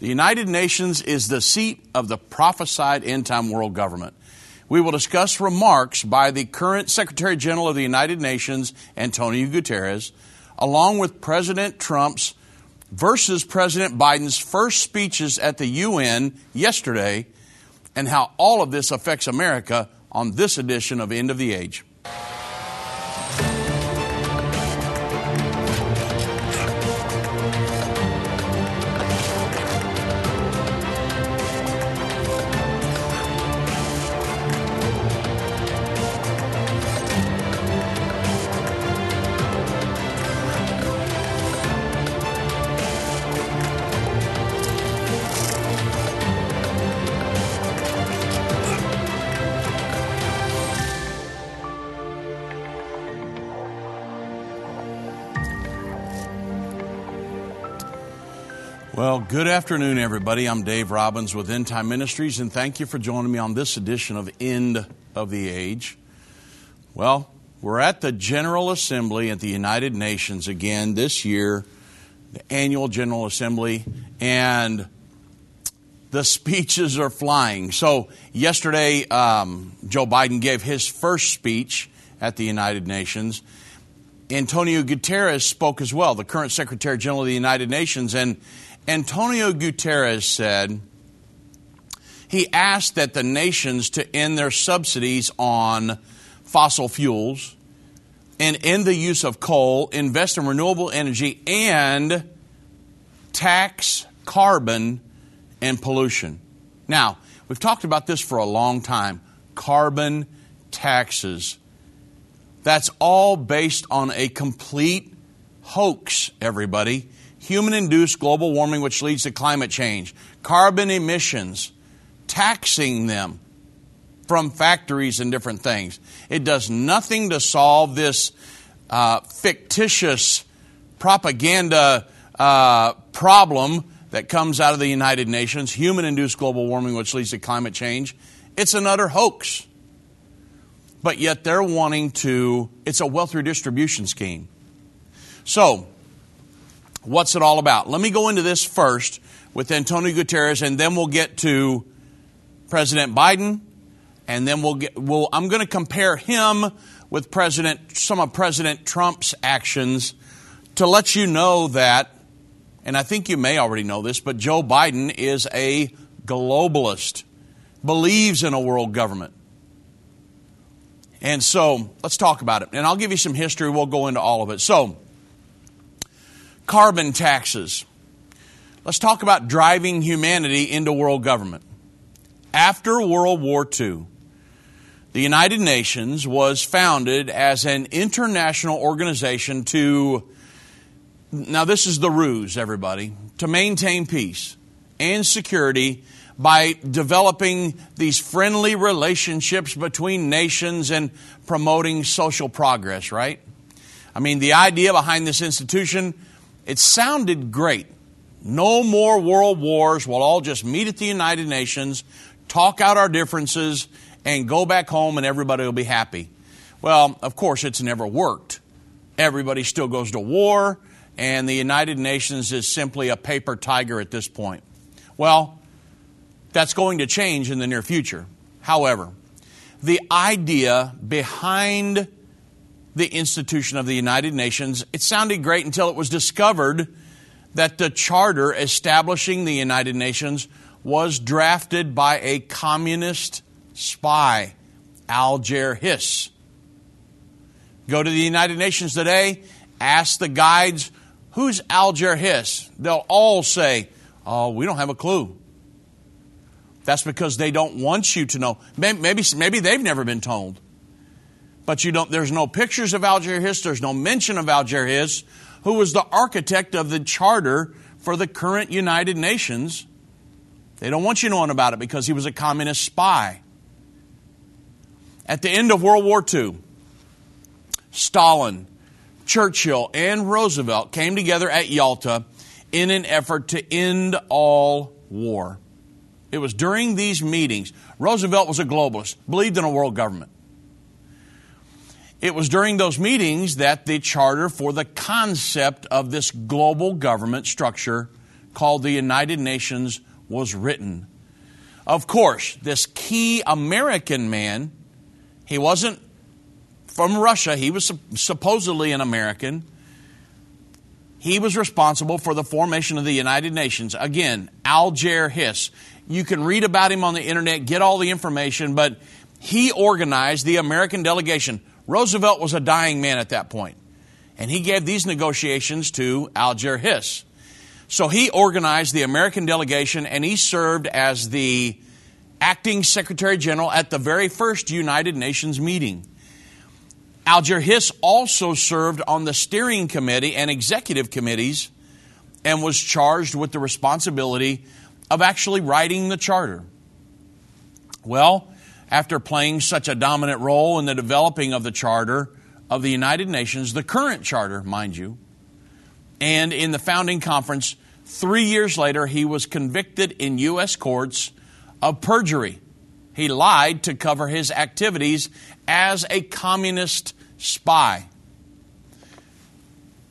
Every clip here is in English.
The United Nations is the seat of the prophesied end time world government. We will discuss remarks by the current Secretary General of the United Nations, Antonio Guterres, along with President Trump's versus President Biden's first speeches at the UN yesterday, and how all of this affects America on this edition of End of the Age. Good afternoon, everybody. I'm Dave Robbins with End Time Ministries, and thank you for joining me on this edition of End of the Age. Well, we're at the General Assembly at the United Nations again this year, the annual General Assembly, and the speeches are flying. So, yesterday, um, Joe Biden gave his first speech at the United Nations. Antonio Guterres spoke as well, the current Secretary General of the United Nations, and Antonio Guterres said he asked that the nations to end their subsidies on fossil fuels and end the use of coal, invest in renewable energy, and tax carbon and pollution. Now, we've talked about this for a long time carbon taxes. That's all based on a complete hoax, everybody human induced global warming, which leads to climate change, carbon emissions, taxing them from factories and different things. It does nothing to solve this uh, fictitious propaganda uh, problem that comes out of the United Nations, human induced global warming, which leads to climate change. It's an utter hoax. But yet they're wanting to, it's a wealth redistribution scheme. So, What's it all about? Let me go into this first with Antonio Guterres, and then we'll get to President Biden, and then we'll get. We'll, I'm going to compare him with President some of President Trump's actions to let you know that, and I think you may already know this, but Joe Biden is a globalist, believes in a world government. And so let's talk about it. And I'll give you some history. We'll go into all of it. So, carbon taxes. Let's talk about driving humanity into world government. After World War II, the United Nations was founded as an international organization to, now this is the ruse, everybody, to maintain peace and security by developing these friendly relationships between nations and promoting social progress, right? I mean, the idea behind this institution it sounded great. No more world wars. We'll all just meet at the United Nations, talk out our differences, and go back home, and everybody will be happy. Well, of course, it's never worked. Everybody still goes to war, and the United Nations is simply a paper tiger at this point. Well, that's going to change in the near future. However, the idea behind the institution of the United Nations. It sounded great until it was discovered that the charter establishing the United Nations was drafted by a communist spy, Alger Hiss. Go to the United Nations today, ask the guides, who's Alger Hiss? They'll all say, oh, we don't have a clue. That's because they don't want you to know. Maybe, maybe they've never been told but you don't, there's no pictures of Alger Hiss, there's no mention of Alger Hiss, who was the architect of the charter for the current United Nations. They don't want you knowing about it because he was a communist spy. At the end of World War II, Stalin, Churchill, and Roosevelt came together at Yalta in an effort to end all war. It was during these meetings. Roosevelt was a globalist, believed in a world government. It was during those meetings that the charter for the concept of this global government structure called the United Nations was written. Of course, this key American man, he wasn't from Russia, he was supposedly an American. He was responsible for the formation of the United Nations. Again, Alger Hiss. You can read about him on the internet, get all the information, but he organized the American delegation. Roosevelt was a dying man at that point, and he gave these negotiations to Alger Hiss. So he organized the American delegation and he served as the acting Secretary General at the very first United Nations meeting. Alger Hiss also served on the steering committee and executive committees and was charged with the responsibility of actually writing the charter. Well, after playing such a dominant role in the developing of the charter of the United Nations, the current charter, mind you, and in the founding conference, three years later, he was convicted in U.S. courts of perjury. He lied to cover his activities as a communist spy.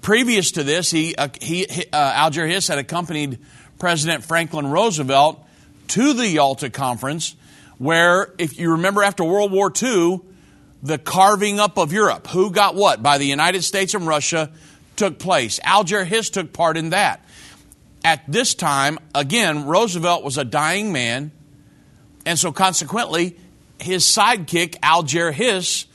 Previous to this, he, uh, he, uh, Alger Hiss had accompanied President Franklin Roosevelt to the Yalta Conference, where, if you remember after World War II, the carving up of Europe, who got what, by the United States and Russia, took place. Alger Hiss took part in that. At this time, again, Roosevelt was a dying man, and so consequently, his sidekick, Alger Hiss,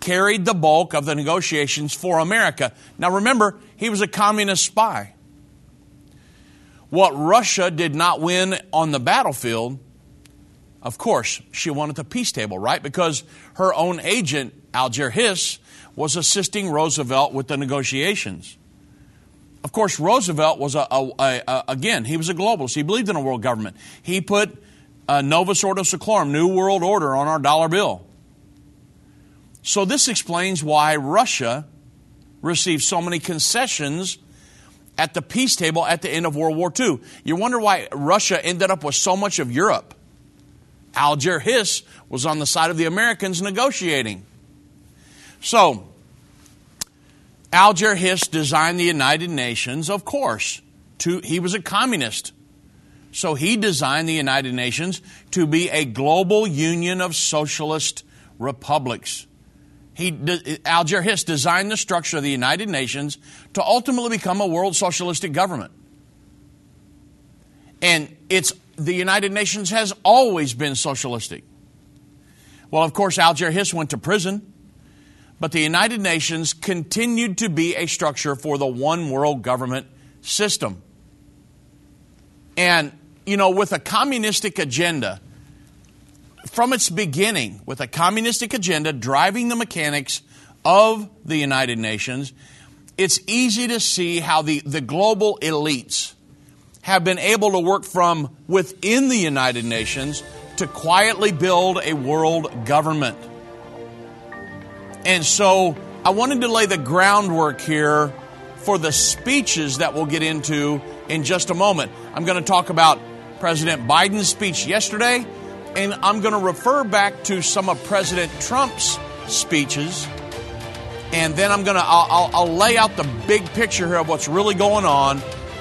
carried the bulk of the negotiations for America. Now remember, he was a communist spy. What Russia did not win on the battlefield, of course, she wanted the peace table, right? Because her own agent, Alger Hiss, was assisting Roosevelt with the negotiations. Of course, Roosevelt was a, a, a, again, he was a globalist. He believed in a world government. He put a Novus Ordo Seclorum, New World Order, on our dollar bill. So this explains why Russia received so many concessions at the peace table at the end of World War II. You wonder why Russia ended up with so much of Europe. Alger Hiss was on the side of the Americans negotiating. So, Alger Hiss designed the United Nations, of course. To, he was a communist. So he designed the United Nations to be a global union of socialist republics. He, Alger Hiss designed the structure of the United Nations to ultimately become a world socialistic government. And it's, the United Nations has always been socialistic. Well, of course, Alger Hiss went to prison but the United Nations continued to be a structure for the one world government system. And, you know, with a communistic agenda, from its beginning, with a communistic agenda driving the mechanics of the United Nations, it's easy to see how the, the global elites have been able to work from within the United Nations to quietly build a world government. And so I wanted to lay the groundwork here for the speeches that we'll get into in just a moment. I'm going to talk about President Biden's speech yesterday, and I'm going to refer back to some of President Trump's speeches. And then I'm going to I'll, I'll lay out the big picture here of what's really going on.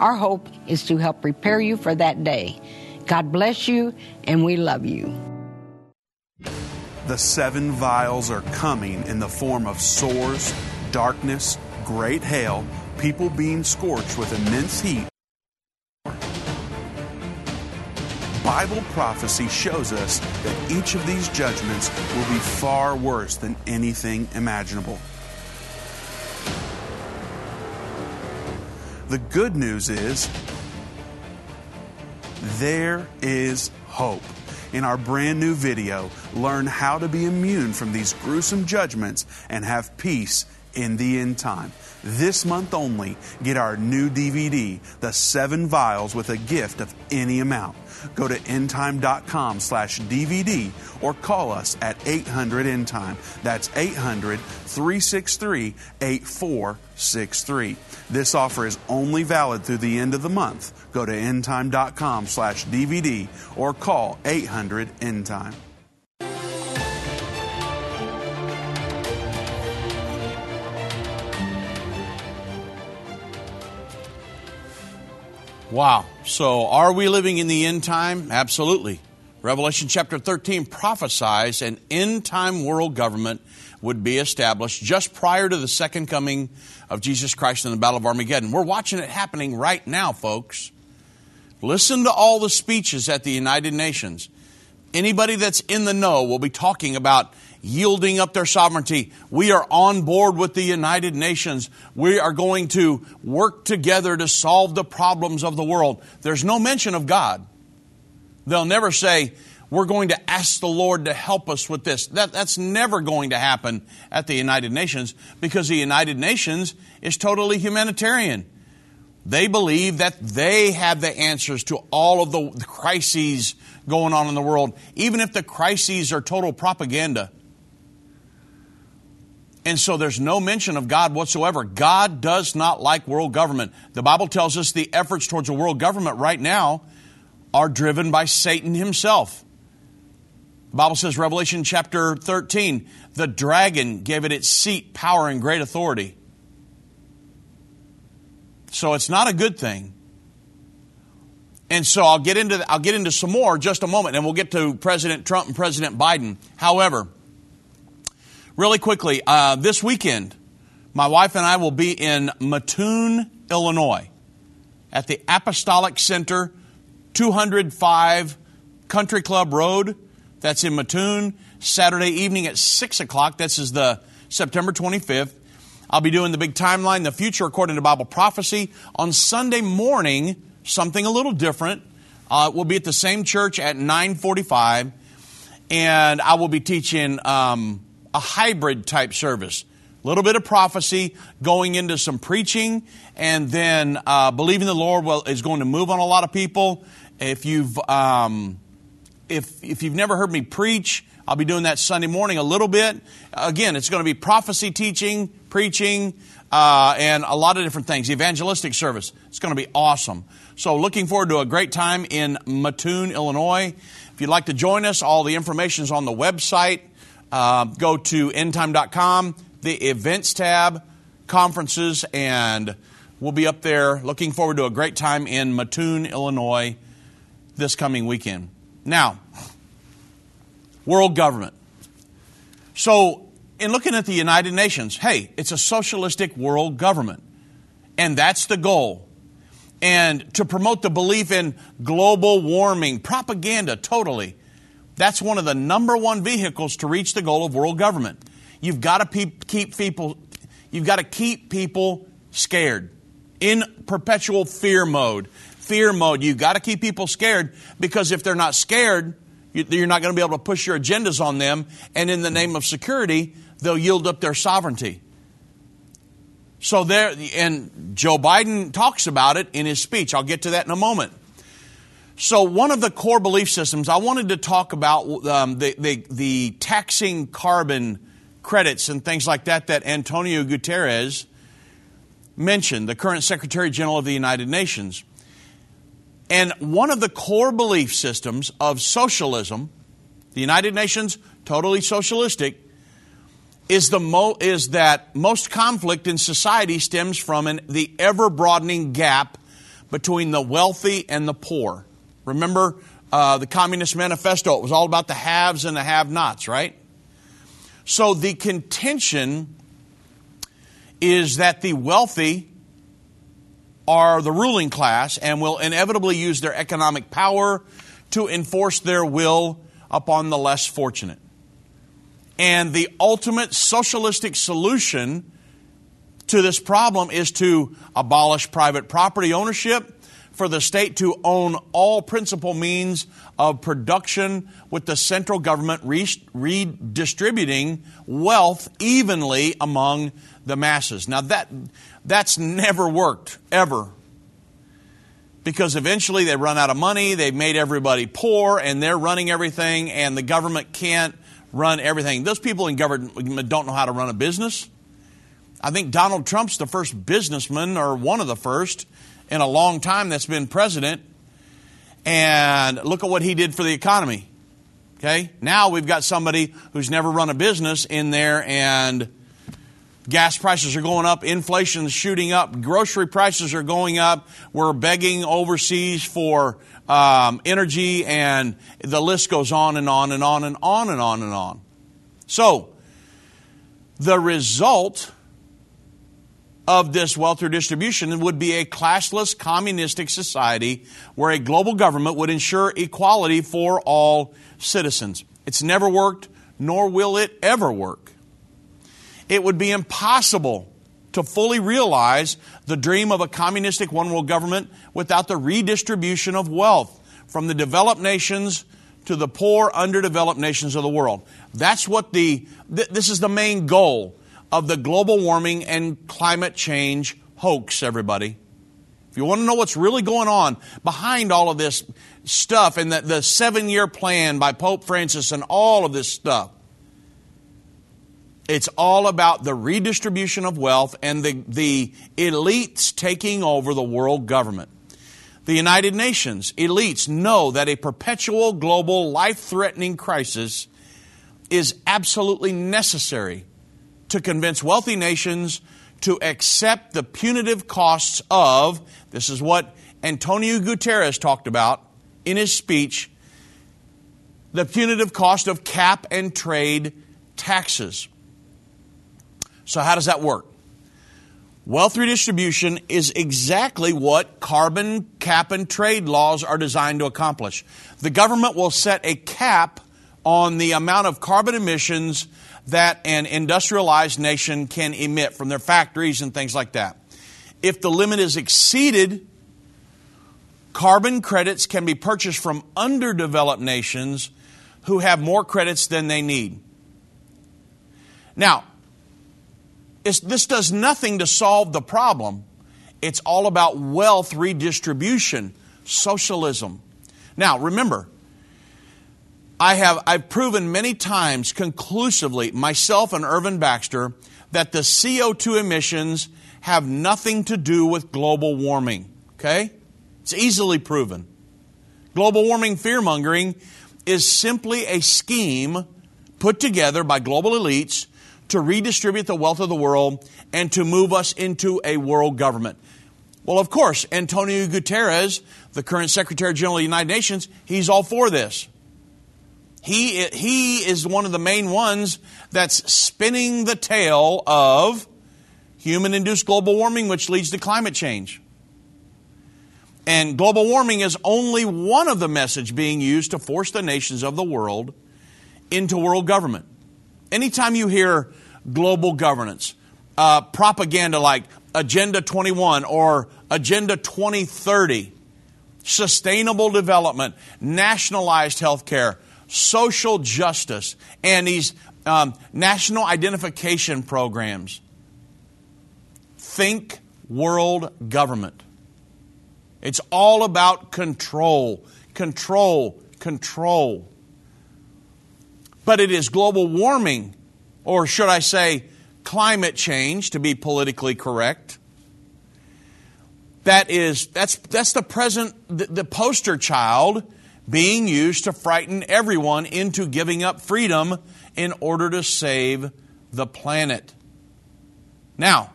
Our hope is to help prepare you for that day. God bless you, and we love you. The seven vials are coming in the form of sores, darkness, great hail, people being scorched with immense heat. Bible prophecy shows us that each of these judgments will be far worse than anything imaginable. The good news is there is hope. In our brand new video, learn how to be immune from these gruesome judgments and have peace in the end time. This month only, get our new DVD, The Seven Vials, with a gift of any amount. Go to endtime.com slash DVD or call us at 800 endtime. That's 800 363 8463. This offer is only valid through the end of the month. Go to endtime.com slash DVD or call 800 endtime. Wow. So, are we living in the end time? Absolutely. Revelation chapter 13 prophesies an end time world government would be established just prior to the second coming of Jesus Christ in the Battle of Armageddon. We're watching it happening right now, folks. Listen to all the speeches at the United Nations. Anybody that's in the know will be talking about yielding up their sovereignty. We are on board with the United Nations. We are going to work together to solve the problems of the world. There's no mention of God. They'll never say, we're going to ask the Lord to help us with this. That, that's never going to happen at the United Nations because the United Nations is totally humanitarian. They believe that they have the answers to all of the crises going on in the world, even if the crises are total propaganda. And so there's no mention of God whatsoever. God does not like world government. The Bible tells us the efforts towards a world government right now are driven by Satan himself. The Bible says, Revelation chapter 13, the dragon gave it its seat, power, and great authority. So it's not a good thing. And so I'll get into I'll get into some more just a moment, and we'll get to President Trump and President Biden. However, really quickly, uh, this weekend, my wife and I will be in Mattoon, Illinois, at the Apostolic Center, 205 Country Club Road. That's in Mattoon. Saturday evening at six o'clock. This is the September 25th. I'll be doing the big timeline, the future according to Bible prophecy. On Sunday morning, something a little different. Uh, we'll be at the same church at 9:45, and I will be teaching um, a hybrid type service. A little bit of prophecy, going into some preaching, and then uh, believing the Lord will, is going to move on a lot of people. If you've um, if if you've never heard me preach, I'll be doing that Sunday morning a little bit. Again, it's going to be prophecy teaching, preaching, uh, and a lot of different things. Evangelistic service. It's going to be awesome. So, looking forward to a great time in Mattoon, Illinois. If you'd like to join us, all the information is on the website. Uh, go to endtime.com, the events tab, conferences, and we'll be up there. Looking forward to a great time in Mattoon, Illinois this coming weekend. Now, world government. So, in looking at the United Nations, hey, it's a socialistic world government. And that's the goal. And to promote the belief in global warming, propaganda, totally. That's one of the number one vehicles to reach the goal of world government. You've got to pe- keep people, you've got to keep people scared in perpetual fear mode. Fear mode. You've got to keep people scared because if they're not scared, you're not going to be able to push your agendas on them. And in the name of security, they'll yield up their sovereignty. So there, and Joe Biden talks about it in his speech. I'll get to that in a moment. So one of the core belief systems, I wanted to talk about um, the, the, the taxing carbon credits and things like that that Antonio Guterres mentioned, the current Secretary General of the United Nations. And one of the core belief systems of socialism, the United Nations, totally socialistic, is, the mo- is that most conflict in society stems from an, the ever broadening gap between the wealthy and the poor. Remember uh, the Communist Manifesto? It was all about the haves and the have nots, right? So the contention is that the wealthy are the ruling class and will inevitably use their economic power to enforce their will upon the less fortunate. And the ultimate socialistic solution to this problem is to abolish private property ownership, for the state to own all principal means of production, with the central government redistributing wealth evenly among the masses. Now, that, that's never worked, ever. Because eventually they run out of money, they've made everybody poor, and they're running everything, and the government can't run everything. Those people in government don't know how to run a business. I think Donald Trump's the first businessman, or one of the first, in a long time that's been president. And look at what he did for the economy. Okay? Now we've got somebody who's never run a business in there and gas prices are going up, inflation's shooting up, grocery prices are going up. We're begging overseas for um, energy, and the list goes on and on and on and on and on and on. So, the result of this wealth redistribution would be a classless communistic society where a global government would ensure equality for all citizens. It's never worked, nor will it ever work. It would be impossible to fully realize the dream of a communistic one world government without the redistribution of wealth from the developed nations to the poor, underdeveloped nations of the world. That's what the, th- this is the main goal of the global warming and climate change hoax, everybody. If you want to know what's really going on behind all of this stuff and the, the seven year plan by Pope Francis and all of this stuff, it's all about the redistribution of wealth and the, the elites taking over the world government. The United Nations elites know that a perpetual global life threatening crisis is absolutely necessary to convince wealthy nations to accept the punitive costs of, this is what Antonio Guterres talked about in his speech, the punitive cost of cap and trade taxes. So, how does that work? Wealth redistribution is exactly what carbon cap and trade laws are designed to accomplish. The government will set a cap on the amount of carbon emissions that an industrialized nation can emit from their factories and things like that. If the limit is exceeded, carbon credits can be purchased from underdeveloped nations who have more credits than they need. Now, this does nothing to solve the problem. It's all about wealth redistribution, socialism. Now, remember, I have I've proven many times conclusively, myself and Irvin Baxter, that the CO2 emissions have nothing to do with global warming. Okay? It's easily proven. Global warming fear mongering is simply a scheme put together by global elites to redistribute the wealth of the world and to move us into a world government. Well, of course, Antonio Guterres, the current Secretary General of the United Nations, he's all for this. He, he is one of the main ones that's spinning the tale of human induced global warming, which leads to climate change. And global warming is only one of the message being used to force the nations of the world into world government. Anytime you hear global governance, uh, propaganda like Agenda 21 or Agenda 2030, sustainable development, nationalized health care, social justice, and these um, national identification programs. Think world government. It's all about control, control, control. But it is global warming, or should I say, climate change, to be politically correct. That is, that's, that's the present, the, the poster child being used to frighten everyone into giving up freedom in order to save the planet. Now,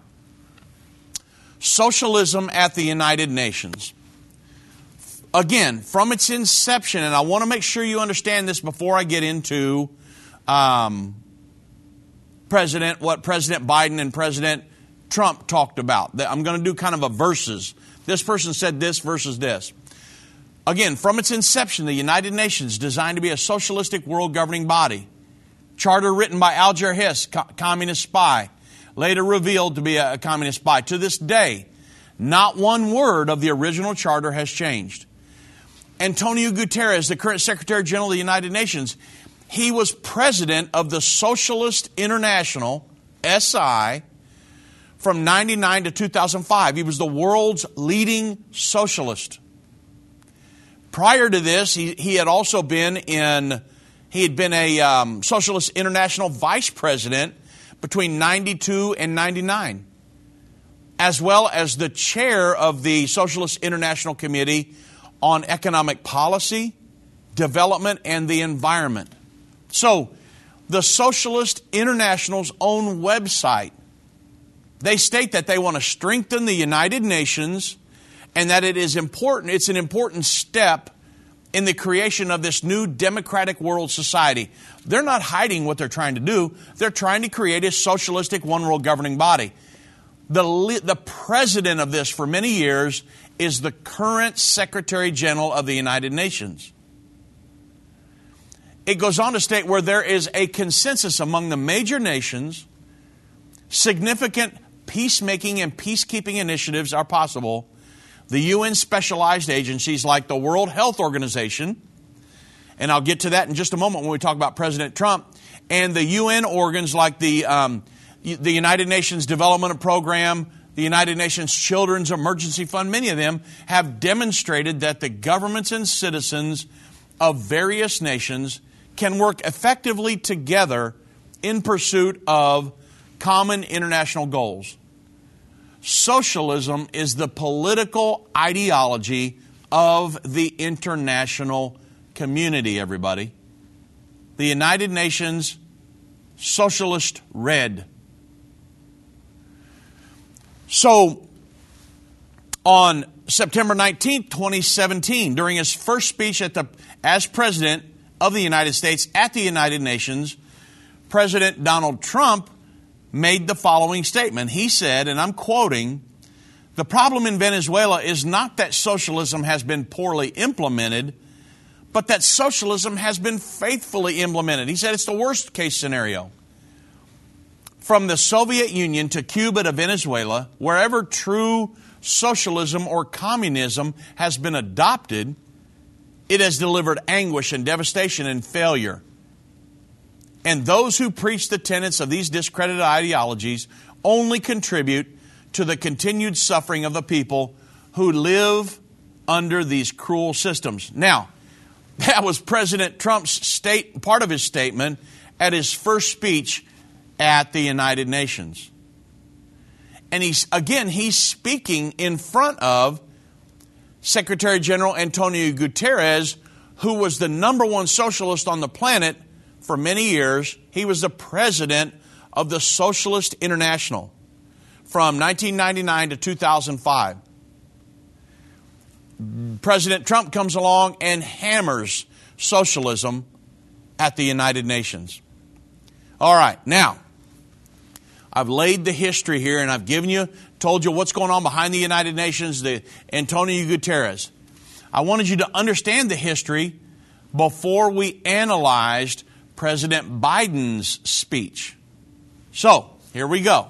socialism at the United Nations. Again, from its inception, and I want to make sure you understand this before I get into um, President, what President Biden and President Trump talked about. I'm going to do kind of a verses. This person said this versus this. Again, from its inception, the United Nations, designed to be a socialistic world governing body, charter written by Alger Hiss, co- communist spy, later revealed to be a, a communist spy. To this day, not one word of the original charter has changed. Antonio Guterres, the current Secretary General of the United Nations, he was president of the Socialist International, SI, from 99 to 2005. He was the world's leading socialist. Prior to this, he, he had also been in, he had been a um, Socialist International vice president between 92 and 99, as well as the chair of the Socialist International Committee on Economic Policy, Development, and the Environment. So, the Socialist International's own website, they state that they want to strengthen the United Nations and that it is important, it's an important step in the creation of this new democratic world society. They're not hiding what they're trying to do, they're trying to create a socialistic one world governing body. The, the president of this for many years is the current Secretary General of the United Nations. It goes on to state where there is a consensus among the major nations, significant peacemaking and peacekeeping initiatives are possible the UN specialized agencies like the World Health Organization, and I'll get to that in just a moment when we talk about President Trump, and the UN organs like the, um, the United Nations Development Program, the United Nations Children's Emergency Fund, many of them have demonstrated that the governments and citizens of various nations can work effectively together in pursuit of common international goals. Socialism is the political ideology of the international community, everybody. The United Nations Socialist Red. So, on September 19, 2017, during his first speech the, as President of the United States at the United Nations, President Donald Trump made the following statement. He said, and I'm quoting, the problem in Venezuela is not that socialism has been poorly implemented, but that socialism has been faithfully implemented. He said it's the worst case scenario. From the Soviet Union to Cuba to Venezuela, wherever true socialism or communism has been adopted, it has delivered anguish and devastation and failure. And those who preach the tenets of these discredited ideologies only contribute to the continued suffering of the people who live under these cruel systems. Now, that was President Trump's state part of his statement at his first speech at the United Nations. And he's again he's speaking in front of Secretary General Antonio Guterres, who was the number one socialist on the planet for many years. He was the president of the Socialist International from 1999 to 2005. President Trump comes along and hammers socialism at the United Nations. All right, now, I've laid the history here and I've given you, told you what's going on behind the United Nations, the Antonio Guterres. I wanted you to understand the history before we analyzed President Biden's speech. So, here we go.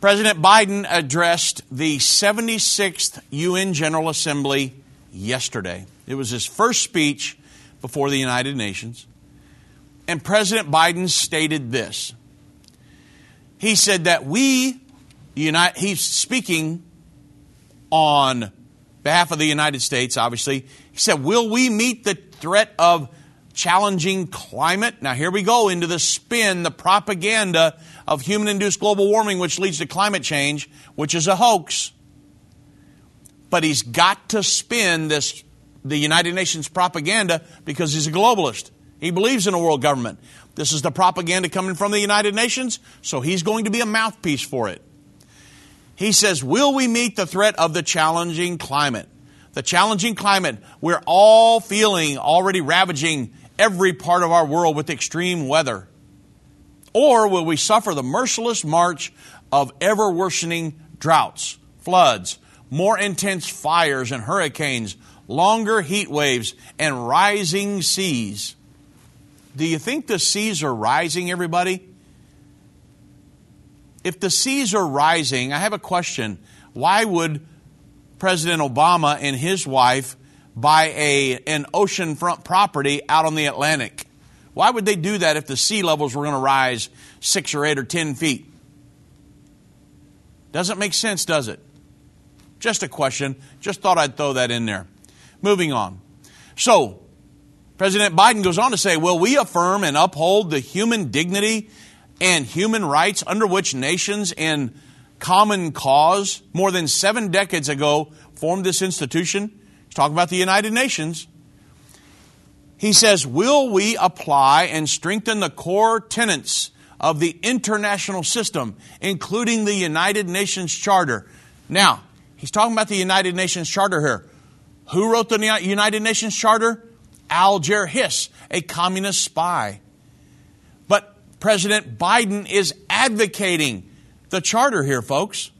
President Biden addressed the 76th UN General Assembly yesterday. It was his first speech before the United Nations. And President Biden stated this. He said that we, he's speaking on behalf of the United States, obviously. He said, Will we meet the threat of challenging climate. Now, here we go into the spin, the propaganda of human induced global warming, which leads to climate change, which is a hoax. But he's got to spin this, the United Nations propaganda because he's a globalist. He believes in a world government. This is the propaganda coming from the United Nations, so he's going to be a mouthpiece for it. He says, Will we meet the threat of the challenging climate? The challenging climate we're all feeling already ravaging every part of our world with extreme weather? Or will we suffer the merciless march of ever worsening droughts, floods, more intense fires and hurricanes, longer heat waves, and rising seas. Do you think the seas are rising, everybody? If the seas are rising, I have a question. Why would President Obama and his wife buy a, an oceanfront property out on the Atlantic? Why would they do that if the sea levels were going to rise six or eight or ten feet? Doesn't make sense, does it? Just a question. Just thought I'd throw that in there. Moving on. So, President Biden goes on to say, Will we affirm and uphold the human dignity and human rights under which nations in common cause more than seven decades ago formed this institution? He's talking about the United Nations. He says, Will we apply and strengthen the core tenets of the international system, including the United Nations Charter? Now, he's talking about the United Nations Charter here. Who wrote the United Nations Charter? Alger Hiss, a communist spy. But President Biden is advocating the charter here, folks.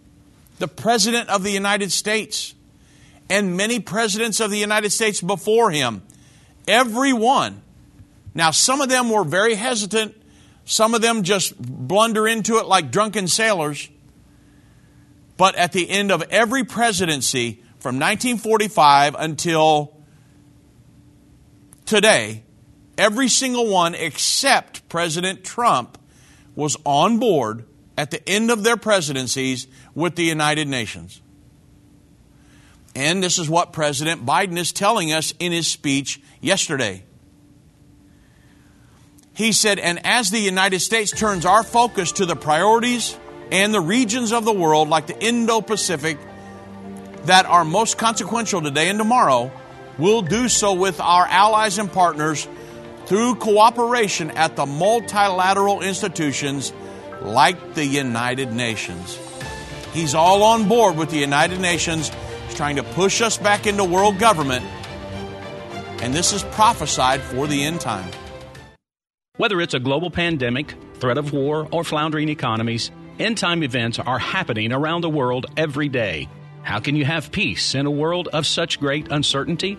The President of the United States and many presidents of the United States before him, every one. Now, some of them were very hesitant, some of them just blunder into it like drunken sailors. But at the end of every presidency, from 1945 until today, every single one except President Trump was on board at the end of their presidencies with the United Nations. And this is what President Biden is telling us in his speech yesterday. He said, and as the United States turns our focus to the priorities and the regions of the world, like the Indo Pacific, that are most consequential today and tomorrow, We'll do so with our allies and partners through cooperation at the multilateral institutions like the United Nations. He's all on board with the United Nations. Trying to push us back into world government. And this is prophesied for the end time. Whether it's a global pandemic, threat of war, or floundering economies, end time events are happening around the world every day. How can you have peace in a world of such great uncertainty?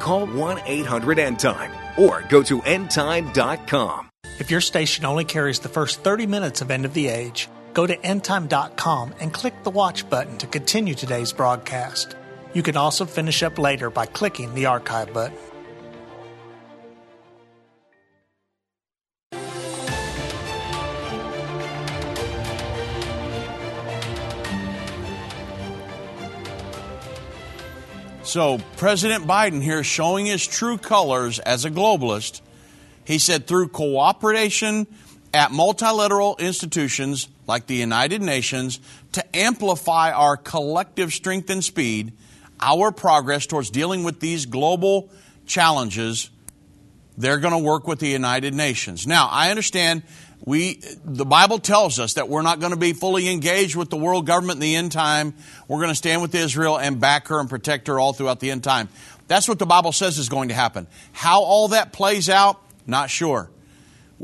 Call 1 800 End Time or go to endtime.com. If your station only carries the first 30 minutes of End of the Age, go to endtime.com and click the watch button to continue today's broadcast. You can also finish up later by clicking the archive button. So, President Biden here showing his true colors as a globalist. He said through cooperation at multilateral institutions like the United Nations to amplify our collective strength and speed, our progress towards dealing with these global challenges, they're going to work with the United Nations. Now, I understand we, the Bible tells us that we're not going to be fully engaged with the world government in the end time. We're going to stand with Israel and back her and protect her all throughout the end time. That's what the Bible says is going to happen. How all that plays out, not sure.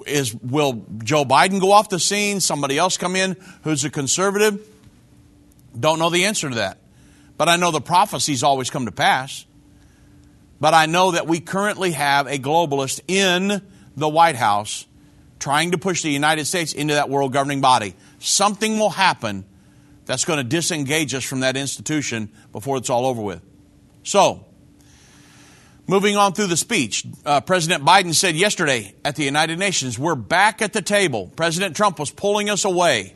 Is will Joe Biden go off the scene? Somebody else come in who's a conservative? Don't know the answer to that. But I know the prophecies always come to pass. But I know that we currently have a globalist in the White House trying to push the United States into that world governing body. Something will happen that's going to disengage us from that institution before it's all over with. So, moving on through the speech, uh, President Biden said yesterday at the United Nations, We're back at the table. President Trump was pulling us away.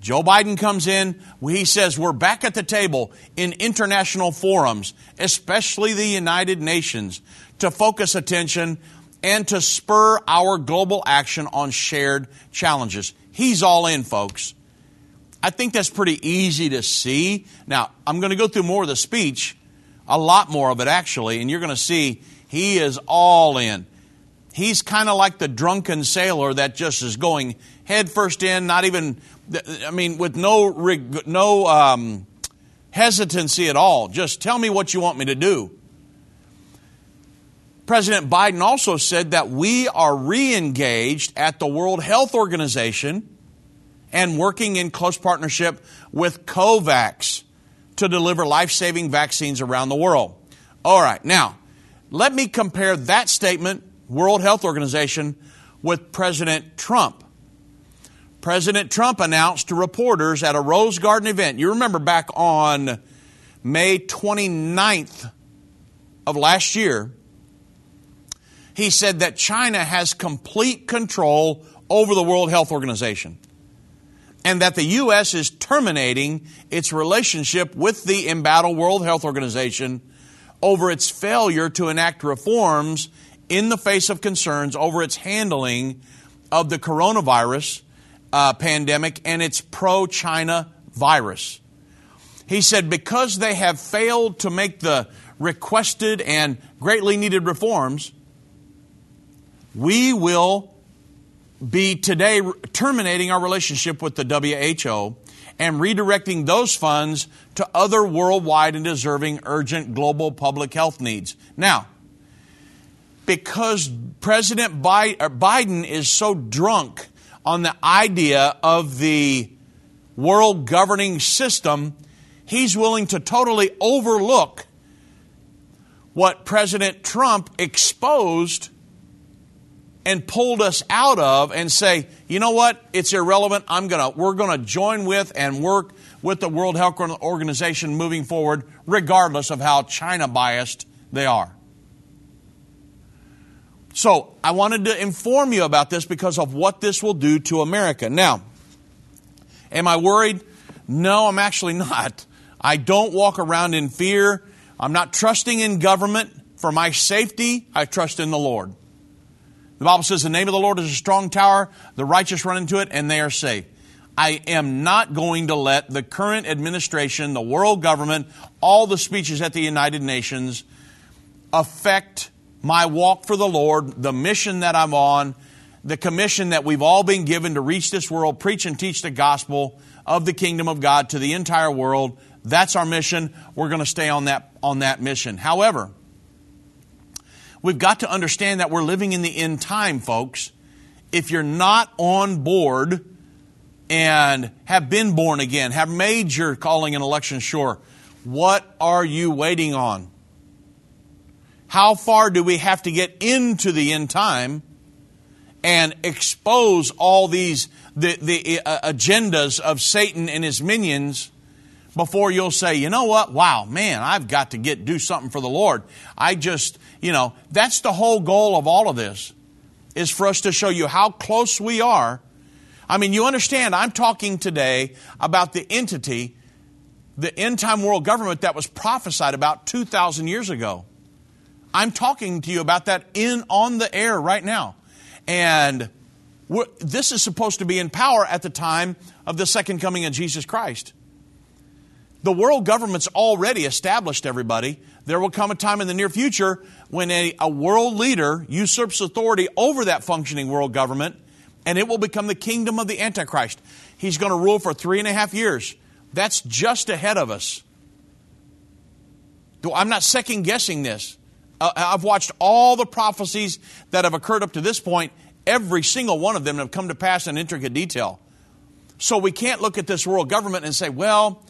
Joe Biden comes in, he says, We're back at the table in international forums, especially the United Nations, to focus attention and to spur our global action on shared challenges. He's all in, folks. I think that's pretty easy to see. Now, I'm going to go through more of the speech, a lot more of it actually, and you're going to see he is all in. He's kind of like the drunken sailor that just is going headfirst in, not even, I mean, with no, no um, hesitancy at all. Just tell me what you want me to do. President Biden also said that we are re engaged at the World Health Organization and working in close partnership with COVAX to deliver life saving vaccines around the world. All right, now, let me compare that statement, World Health Organization, with President Trump. President Trump announced to reporters at a Rose Garden event, you remember back on May 29th of last year, he said that China has complete control over the World Health Organization and that the U.S. is terminating its relationship with the embattled World Health Organization over its failure to enact reforms in the face of concerns over its handling of the coronavirus uh, pandemic and its pro China virus. He said, because they have failed to make the requested and greatly needed reforms, we will be today terminating our relationship with the WHO and redirecting those funds to other worldwide and deserving urgent global public health needs. Now, because President uh, Biden is so drunk on the idea of the world governing system, he's willing to totally overlook what President Trump exposed and pulled us out of and say, you know what, it's irrelevant. I'm gonna, we're gonna join with and work with the World Health Organization moving forward, regardless of how China biased they are. So I wanted to inform you about this because of what this will do to America. Now, am I worried? No, I'm actually not. I don't walk around in fear. I'm not trusting in government for my safety. I trust in the Lord. The Bible says the name of the Lord is a strong tower, the righteous run into it, and they are safe. I am not going to let the current administration, the world government, all the speeches at the United Nations affect my walk for the Lord, the mission that I'm on, the commission that we've all been given to reach this world, preach and teach the gospel of the kingdom of God to the entire world. That's our mission. We're going to stay on that, on that mission. However, We've got to understand that we're living in the end time, folks. If you're not on board and have been born again, have made your calling and election sure, what are you waiting on? How far do we have to get into the end time and expose all these the, the uh, agendas of Satan and his minions before you'll say, you know what? Wow, man, I've got to get do something for the Lord. I just, you know, that's the whole goal of all of this is for us to show you how close we are. I mean, you understand, I'm talking today about the entity, the end time world government that was prophesied about 2,000 years ago. I'm talking to you about that in on the air right now. And this is supposed to be in power at the time of the second coming of Jesus Christ. The world government's already established everybody. There will come a time in the near future when a, a world leader usurps authority over that functioning world government, and it will become the kingdom of the Antichrist. He's going to rule for three and a half years. That's just ahead of us. I'm not second guessing this. Uh, I've watched all the prophecies that have occurred up to this point. Every single one of them have come to pass in intricate detail. So we can't look at this world government and say, well,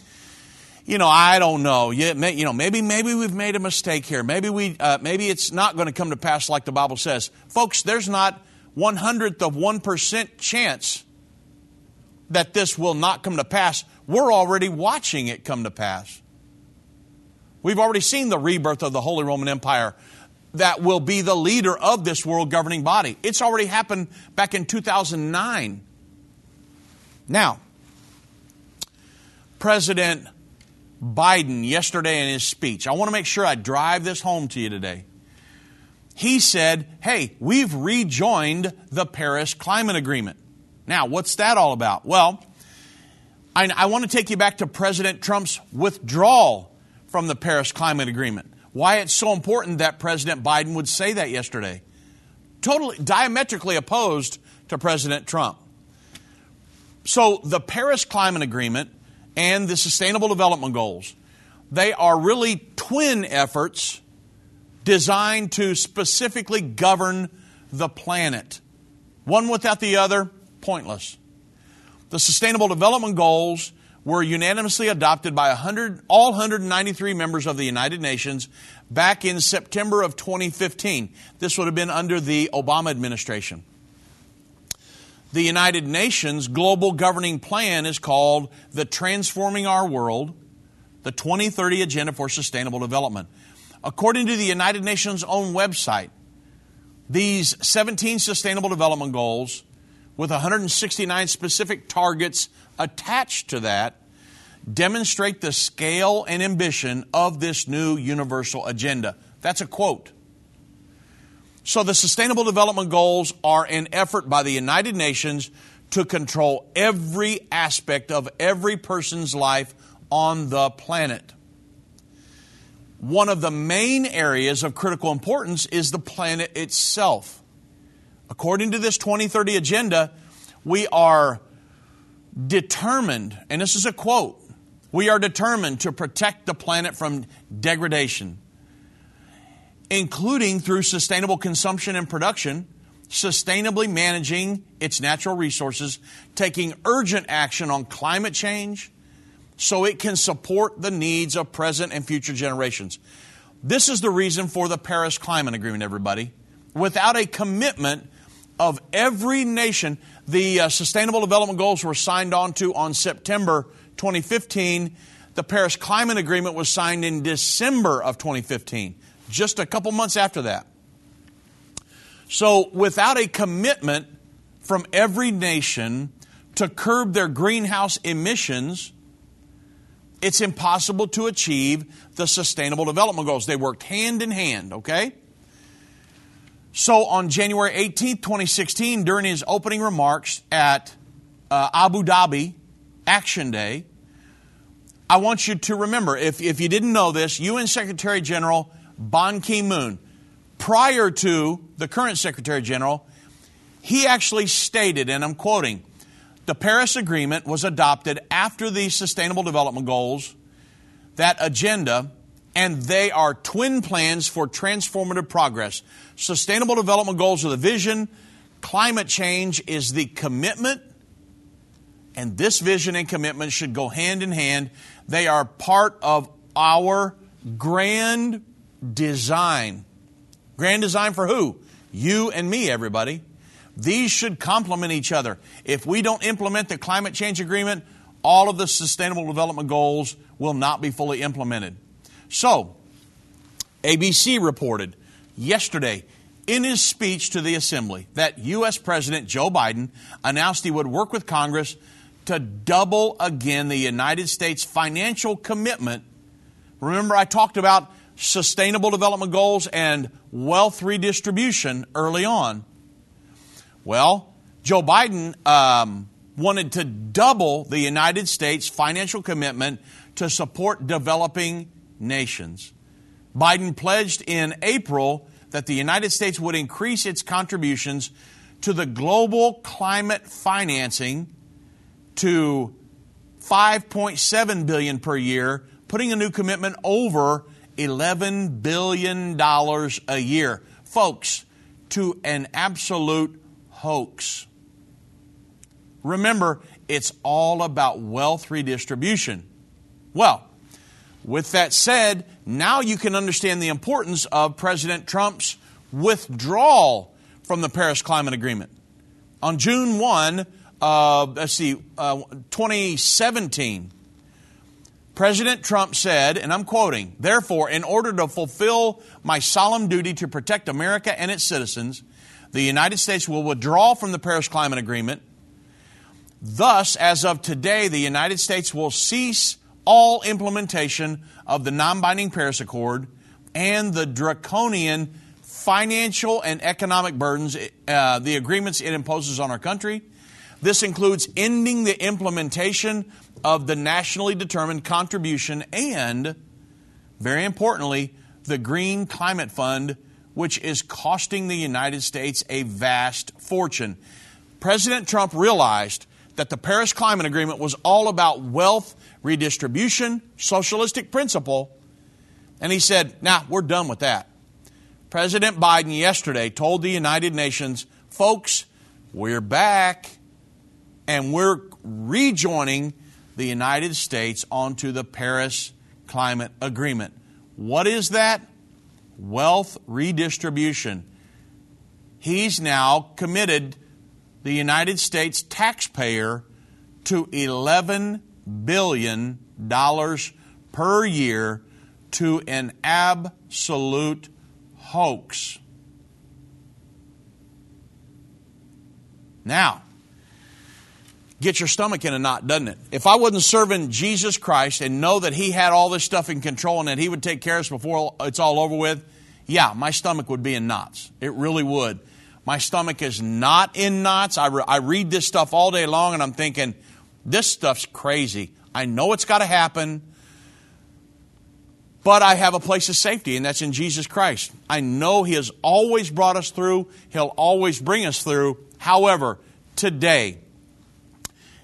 you know, I don't know. You, may, you know, maybe maybe we've made a mistake here. Maybe we uh, maybe it's not going to come to pass like the Bible says, folks. There's not one hundredth of one percent chance that this will not come to pass. We're already watching it come to pass. We've already seen the rebirth of the Holy Roman Empire that will be the leader of this world governing body. It's already happened back in 2009. Now, President Biden yesterday in his speech, I want to make sure I drive this home to you today. He said, Hey, we've rejoined the Paris Climate Agreement. Now, what's that all about? Well, I, I want to take you back to President Trump's withdrawal from the Paris Climate Agreement. Why it's so important that President Biden would say that yesterday. Totally diametrically opposed to President Trump. So, the Paris Climate Agreement and the Sustainable Development Goals, they are really twin efforts designed to specifically govern the planet. One without the other, pointless. The Sustainable Development Goals were unanimously adopted by 100, all 193 members of the United Nations back in September of 2015. This would have been under the Obama administration. The United Nations global governing plan is called the Transforming Our World, the 2030 Agenda for Sustainable Development. According to the United Nations own website, these 17 sustainable development goals with 169 specific targets attached to that demonstrate the scale and ambition of this new universal agenda. That's a quote. So, the Sustainable Development Goals are an effort by the United Nations to control every aspect of every person's life on the planet. One of the main areas of critical importance is the planet itself. According to this 2030 agenda, we are determined, and this is a quote, we are determined to protect the planet from degradation including through sustainable consumption and production, sustainably managing its natural resources, taking urgent action on climate change so it can support the needs of present and future generations. This is the reason for the Paris Climate Agreement, everybody. Without a commitment of every nation, the uh, Sustainable Development Goals were signed on to on September 2015. The Paris Climate Agreement was signed in December of 2015 just a couple months after that. So, without a commitment from every nation to curb their greenhouse emissions, it's impossible to achieve the Sustainable Development Goals. They worked hand in hand, okay? So, on January 18, 2016, during his opening remarks at uh, Abu Dhabi Action Day, I want you to remember if, if you didn't know this, UN Secretary General Ban Ki moon, prior to the current Secretary General, he actually stated, and I'm quoting, the Paris Agreement was adopted after the Sustainable Development Goals, that agenda, and they are twin plans for transformative progress. Sustainable Development Goals are the vision, climate change is the commitment, and this vision and commitment should go hand in hand. They are part of our grand design. Grand design for who? You and me, everybody. These should complement each other. If we don't implement the climate change agreement, all of the sustainable development goals will not be fully implemented. So, ABC reported yesterday in his speech to the assembly that U.S. President Joe Biden announced he would work with Congress to double again the United States financial commitment. Remember, I talked about sustainable development goals and wealth redistribution early on. Well, Joe Biden um, wanted to double the United States financial commitment to support developing nations. Biden pledged in April that the United States would increase its contributions to the global climate financing to 5.7 billion per year, putting a new commitment over $11 billion a year. Folks, to an absolute hoax. Remember, it's all about wealth redistribution. Well, With that said, now you can understand the importance of President Trump's withdrawal from the Paris Climate Agreement. On June 1, uh, let's see, uh, 2017, President Trump said, and I'm quoting, therefore, in order to fulfill my solemn duty to protect America and its citizens, the United States will withdraw from the Paris Climate Agreement. Thus, as of today, the United States will cease all implementation of the non binding Paris Accord and the draconian financial and economic burdens, uh, the agreements it imposes on our country. This includes ending the implementation of the nationally determined contribution and, very importantly, the Green Climate Fund, which is costing the United States a vast fortune. President Trump realized that the Paris Climate Agreement was all about wealth redistribution, socialistic principle, and he said, Now, nah, we're done with that. President Biden yesterday told the United Nations, folks, we're back and we're rejoining the United States onto the Paris Climate Agreement. What is that? Wealth redistribution. He's now committed the United States taxpayer to 11 billion dollars per year to an absolute hoax. Now, get your stomach in a knot, doesn't it? If I wasn't serving Jesus Christ and know that He had all this stuff in control and that He would take care of us before it's all over with, yeah, my stomach would be in knots. It really would. My stomach is not in knots. I, re- I read this stuff all day long and I'm thinking, this stuff's crazy. I know it's got to happen. But I have a place of safety, and that's in Jesus Christ. I know He has always brought us through, He'll always bring us through. However, today,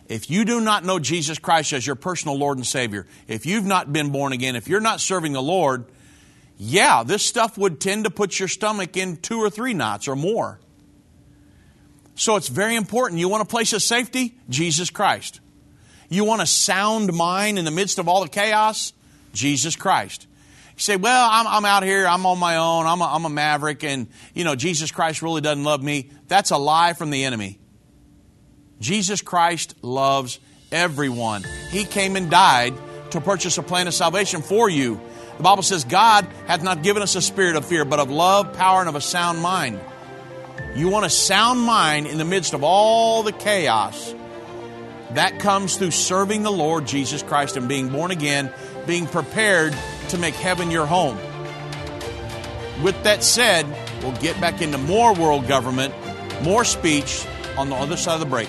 if you do not know Jesus Christ as your personal Lord and Savior, if you've not been born again, if you're not serving the Lord, yeah, this stuff would tend to put your stomach in two or three knots or more. So it's very important. You want a place of safety? Jesus Christ. You want a sound mind in the midst of all the chaos? Jesus Christ. You say, well, I'm, I'm out here, I'm on my own, I'm a, I'm a maverick, and, you know, Jesus Christ really doesn't love me. That's a lie from the enemy. Jesus Christ loves everyone. He came and died to purchase a plan of salvation for you. The Bible says, God hath not given us a spirit of fear, but of love, power, and of a sound mind. You want a sound mind in the midst of all the chaos. That comes through serving the Lord Jesus Christ and being born again being prepared to make heaven your home. With that said, we'll get back into more world government, more speech on the other side of the break.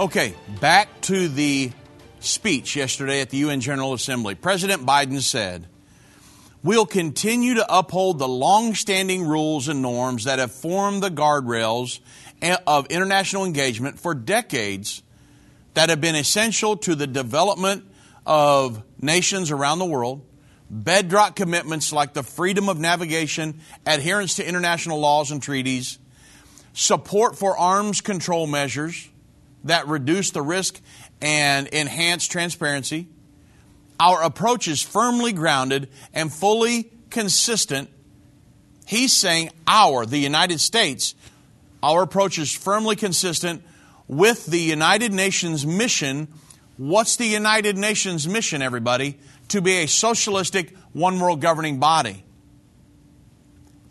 Okay, back to the speech yesterday at the UN General Assembly, President Biden said, We'll continue to uphold the long-standing rules and norms that have formed the guardrails of international engagement for decades that have been essential to the development of nations around the world, bedrock commitments like the freedom of navigation, adherence to international laws and treaties, support for arms control measures that reduce the risk and enhance transparency. Our approach is firmly grounded and fully consistent. He's saying our, the United States, our approach is firmly consistent with the United Nations mission. What's the United Nations mission, everybody? To be a socialistic, one world governing body.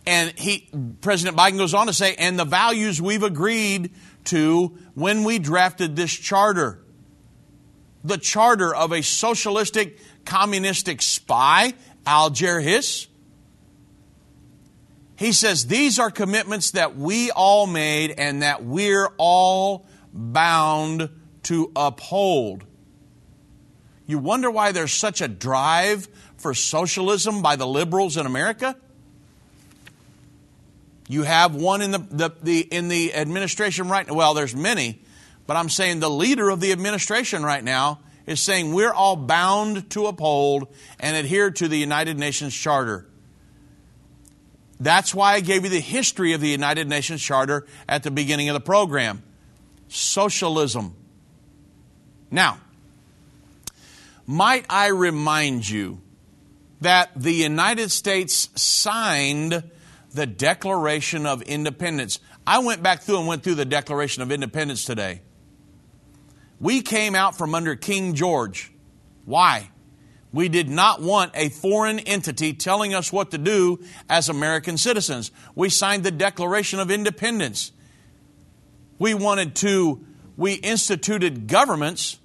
And he, President Biden goes on to say, and the values we've agreed to when we drafted this charter. The charter of a socialistic, communistic spy, Alger Hiss. He says these are commitments that we all made and that we're all bound to uphold. You wonder why there's such a drive for socialism by the liberals in America? You have one in the, the, the, in the administration right now. Well, there's many, but I'm saying the leader of the administration right now is saying we're all bound to uphold and adhere to the United Nations Charter. That's why I gave you the history of the United Nations Charter at the beginning of the program. Socialism. Now, might I remind you that the United States signed the Declaration of Independence. I went back through and went through the Declaration of Independence today. We came out from under King George. Why? We did not want a foreign entity telling us what to do as American citizens. We signed the Declaration of Independence. We wanted to, we instituted governments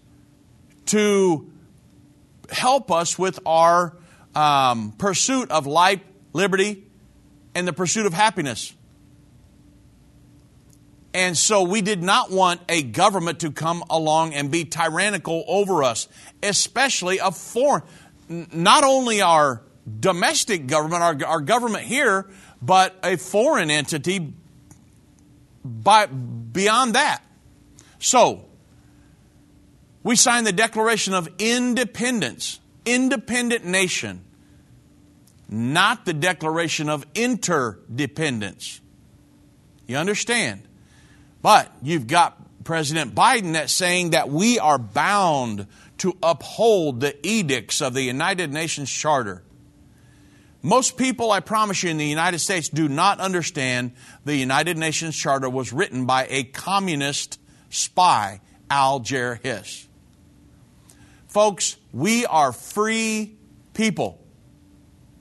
to help us with our um, pursuit of life, liberty, and the pursuit of happiness. And so we did not want a government to come along and be tyrannical over us, especially a foreign, not only our domestic government, our, our government here, but a foreign entity by, beyond that. So, we signed the Declaration of Independence, independent nation not the declaration of interdependence. You understand? But you've got President Biden that's saying that we are bound to uphold the edicts of the United Nations Charter. Most people, I promise you, in the United States do not understand the United Nations Charter was written by a communist spy, Alger Hiss. Folks, we are free people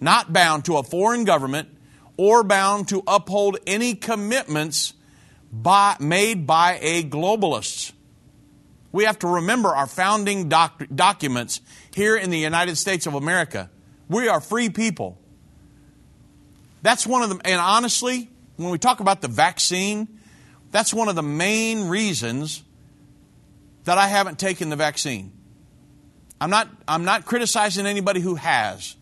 not bound to a foreign government or bound to uphold any commitments by, made by a globalist. We have to remember our founding doc, documents here in the United States of America. We are free people. That's one of them, and honestly, when we talk about the vaccine, that's one of the main reasons that I haven't taken the vaccine. I'm not, I'm not criticizing anybody who has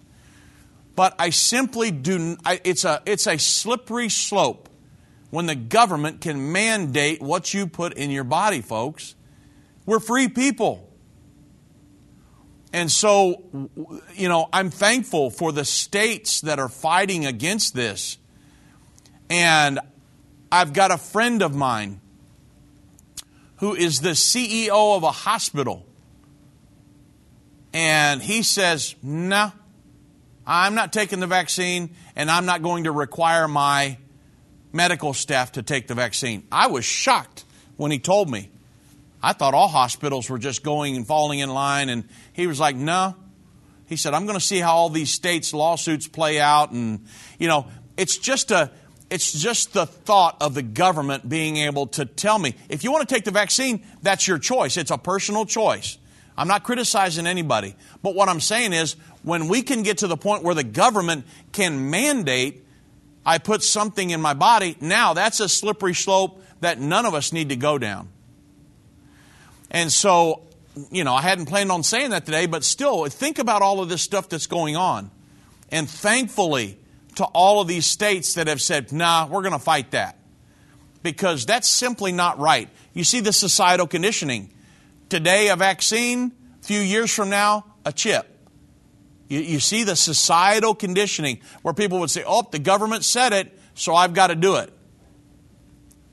but I simply do. I, it's a it's a slippery slope when the government can mandate what you put in your body, folks. We're free people. And so, you know, I'm thankful for the states that are fighting against this. And I've got a friend of mine who is the CEO of a hospital. And he says, nah, I'm not taking the vaccine, and I'm not going to require my medical staff to take the vaccine. I was shocked when he told me. I thought all hospitals were just going and falling in line, and he was like, no. He said, I'm going to see how all these states' lawsuits play out. And, you know, it's just a. It's just the thought of the government being able to tell me if you want to take the vaccine, that's your choice. It's a personal choice. I'm not criticizing anybody. But what I'm saying is when we can get to the point where the government can mandate I put something in my body, now that's a slippery slope that none of us need to go down. And so, you know, I hadn't planned on saying that today, but still, think about all of this stuff that's going on. And thankfully, to all of these states that have said, nah, we're going to fight that. Because that's simply not right. You see the societal conditioning. Today, a vaccine, a few years from now, a chip. You, you see the societal conditioning where people would say, oh, the government said it, so I've got to do it.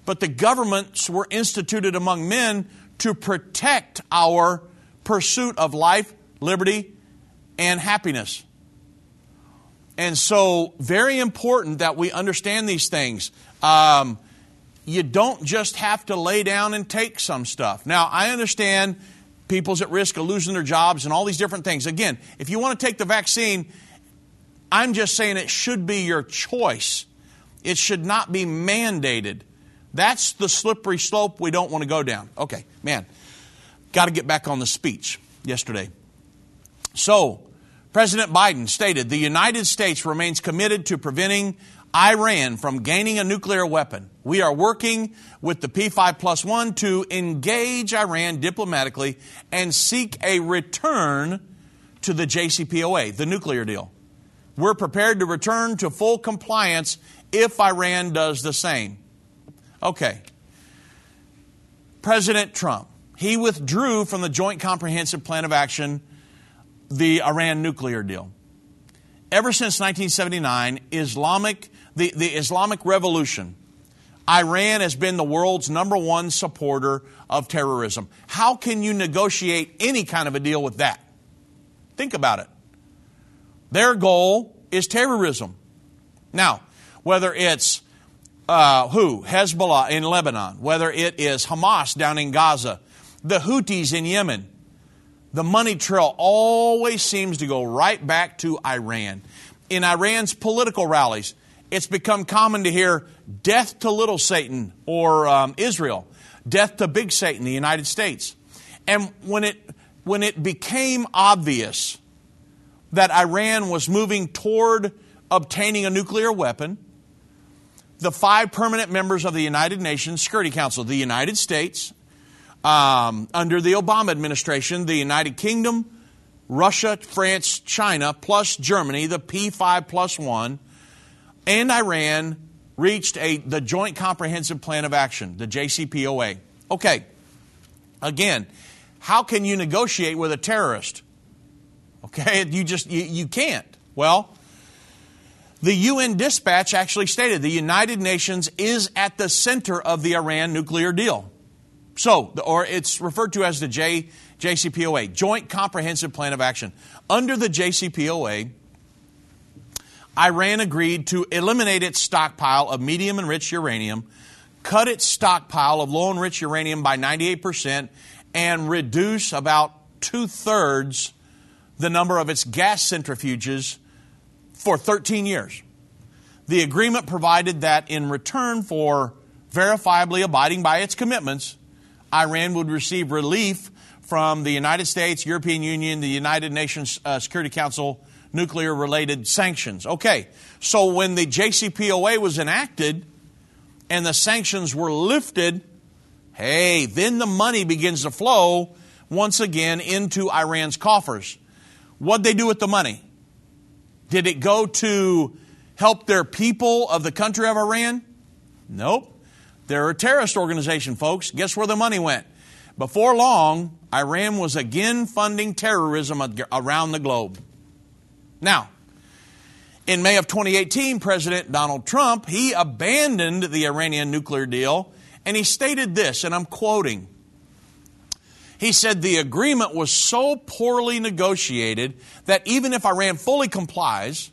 But the governments were instituted among men to protect our pursuit of life, liberty, and happiness. And so, very important that we understand these things. Um, you don't just have to lay down and take some stuff. Now, I understand people's at risk of losing their jobs and all these different things. Again, if you want to take the vaccine, I'm just saying it should be your choice. It should not be mandated. That's the slippery slope we don't want to go down. Okay, man, got to get back on the speech yesterday. So, President Biden stated the United States remains committed to preventing Iran from gaining a nuclear weapon. We are working with the P5 plus one to engage Iran diplomatically and seek a return to the JCPOA, the nuclear deal. We're prepared to return to full compliance if Iran does the same. Okay. President Trump, he withdrew from the Joint Comprehensive Plan of Action, the Iran nuclear deal. Ever since 1979, Islamic, the, the Islamic Revolution, Iran has been the world's number one supporter of terrorism. How can you negotiate any kind of a deal with that? Think about it. Their goal is terrorism. Now, whether it's uh, who? Hezbollah in Lebanon, whether it is Hamas down in Gaza, the Houthis in Yemen, the money trail always seems to go right back to Iran. In Iran's political rallies, it's become common to hear death to little Satan or um, Israel, death to big Satan, the United States. And when it, when it became obvious that Iran was moving toward obtaining a nuclear weapon, the five permanent members of the United Nations Security Council, the United States, um, under the Obama administration, the United Kingdom, Russia, France, China, plus Germany, the P5 plus one, and Iran reached a, the Joint Comprehensive Plan of Action, the JCPOA. Okay, again, how can you negotiate with a terrorist? Okay, you just, you, you can't. Well, the UN dispatch actually stated the United Nations is at the center of the Iran nuclear deal. So, or it's referred to as the J, JCPOA, Joint Comprehensive Plan of Action. Under the JCPOA, Iran agreed to eliminate its stockpile of medium enriched uranium, cut its stockpile of low enriched uranium by 98%, and reduce about two thirds the number of its gas centrifuges for 13 years. The agreement provided that in return for verifiably abiding by its commitments, Iran would receive relief from the United States, European Union, the United Nations uh, Security Council nuclear related sanctions. Okay, so when the JCPOA was enacted and the sanctions were lifted, hey, then the money begins to flow once again into Iran's coffers. What'd they do with the money? Did it go to help their people of the country of Iran? Nope. They're a terrorist organization, folks. Guess where the money went? Before long, Iran was again funding terrorism around the globe. Now, in May of 2018, President Donald Trump, he abandoned the Iranian nuclear deal and he stated this, and I'm quoting. He said the agreement was so poorly negotiated that even if Iran fully complies,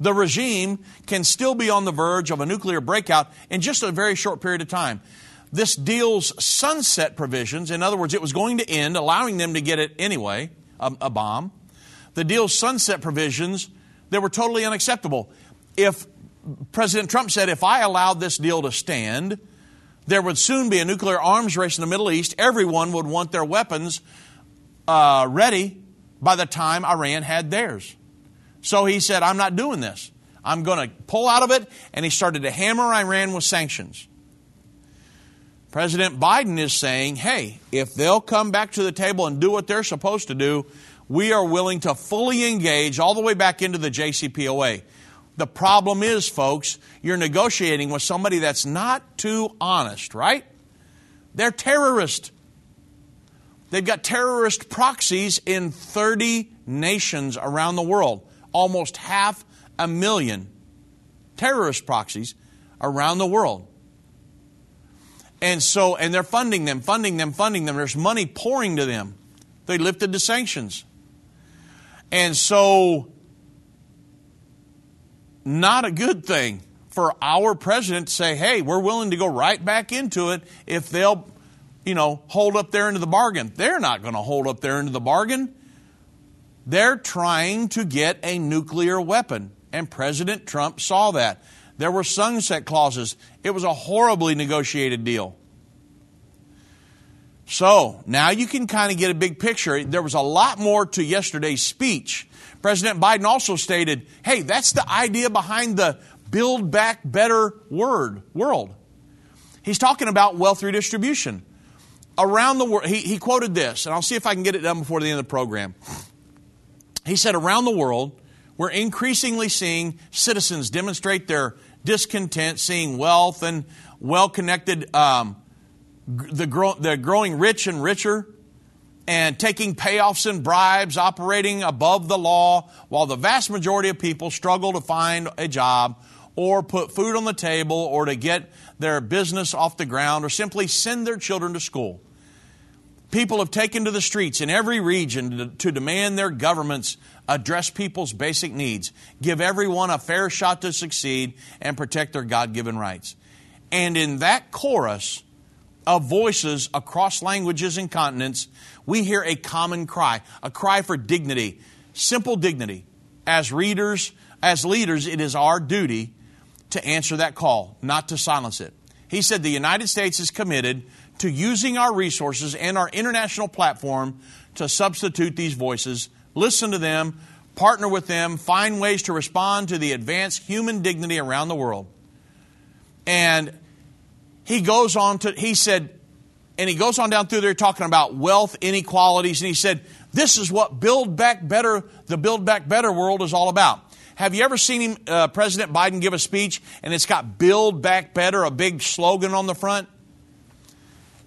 the regime can still be on the verge of a nuclear breakout in just a very short period of time. This deal's sunset provisions, in other words, it was going to end, allowing them to get it anyway, a, a bomb. The deal's sunset provisions, they were totally unacceptable. If President Trump said, if I allowed this deal to stand, there would soon be a nuclear arms race in the Middle East. Everyone would want their weapons uh, ready by the time Iran had theirs. So he said, I'm not doing this. I'm going to pull out of it. And he started to hammer Iran with sanctions. President Biden is saying, hey, if they'll come back to the table and do what they're supposed to do, we are willing to fully engage all the way back into the JCPOA. The problem is, folks, you're negotiating with somebody that's not too honest, right? They're terrorists. They've got terrorist proxies in 30 nations around the world, almost half a million terrorist proxies around the world. And so, and they're funding them, funding them, funding them. There's money pouring to them. They lifted the sanctions. And so not a good thing for our president to say, hey, we're willing to go right back into it if they'll, you know, hold up their end of the bargain. They're not going to hold up their end of the bargain. They're trying to get a nuclear weapon. And President Trump saw that. There were sunset clauses. It was a horribly negotiated deal. So now you can kind of get a big picture. There was a lot more to yesterday's speech. President Biden also stated, hey, that's the idea behind the build back better word, world. He's talking about wealth redistribution. Around the world, he, he quoted this, and I'll see if I can get it done before the end of the program. He said, around the world, we're increasingly seeing citizens demonstrate their discontent, seeing wealth and well connected um, the, grow, the growing rich and richer and taking payoffs and bribes, operating above the law, while the vast majority of people struggle to find a job or put food on the table or to get their business off the ground or simply send their children to school. People have taken to the streets in every region to, to demand their governments address people's basic needs, give everyone a fair shot to succeed, and protect their God given rights. And in that chorus, of voices across languages and continents, we hear a common cry, a cry for dignity, simple dignity. As readers, as leaders, it is our duty to answer that call, not to silence it. He said the United States is committed to using our resources and our international platform to substitute these voices, listen to them, partner with them, find ways to respond to the advanced human dignity around the world. And he goes on to, he said, and he goes on down through there talking about wealth inequalities, and he said, this is what Build Back Better, the Build Back Better world is all about. Have you ever seen him, uh, President Biden give a speech and it's got Build Back Better, a big slogan on the front?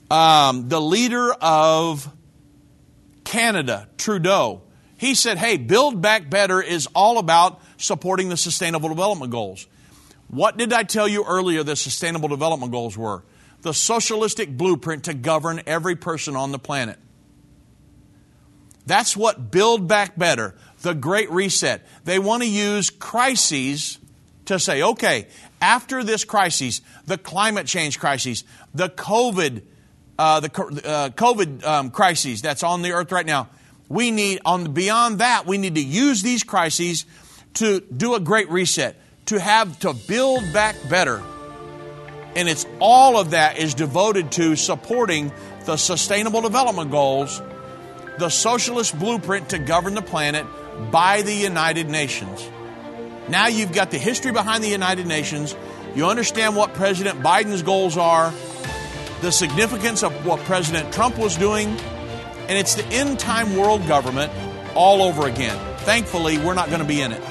Um, the leader of Canada, Trudeau, he said, hey, Build Back Better is all about supporting the Sustainable Development Goals. What did I tell you earlier the Sustainable Development Goals were? The socialistic blueprint to govern every person on the planet. That's what Build Back Better, the Great Reset. They want to use crises to say, okay, after this crisis, the climate change crisis, the COVID, uh, the uh, COVID um, crises that's on the earth right now, we need on beyond that, we need to use these crises to do a great reset to have to build back better. And it's all of that is devoted to supporting the sustainable development goals, the socialist blueprint to govern the planet by the United Nations. Now you've got the history behind the United Nations. You understand what President Biden's goals are, the significance of what President Trump was doing, and it's the end time world government all over again. Thankfully, we're not going to be in it.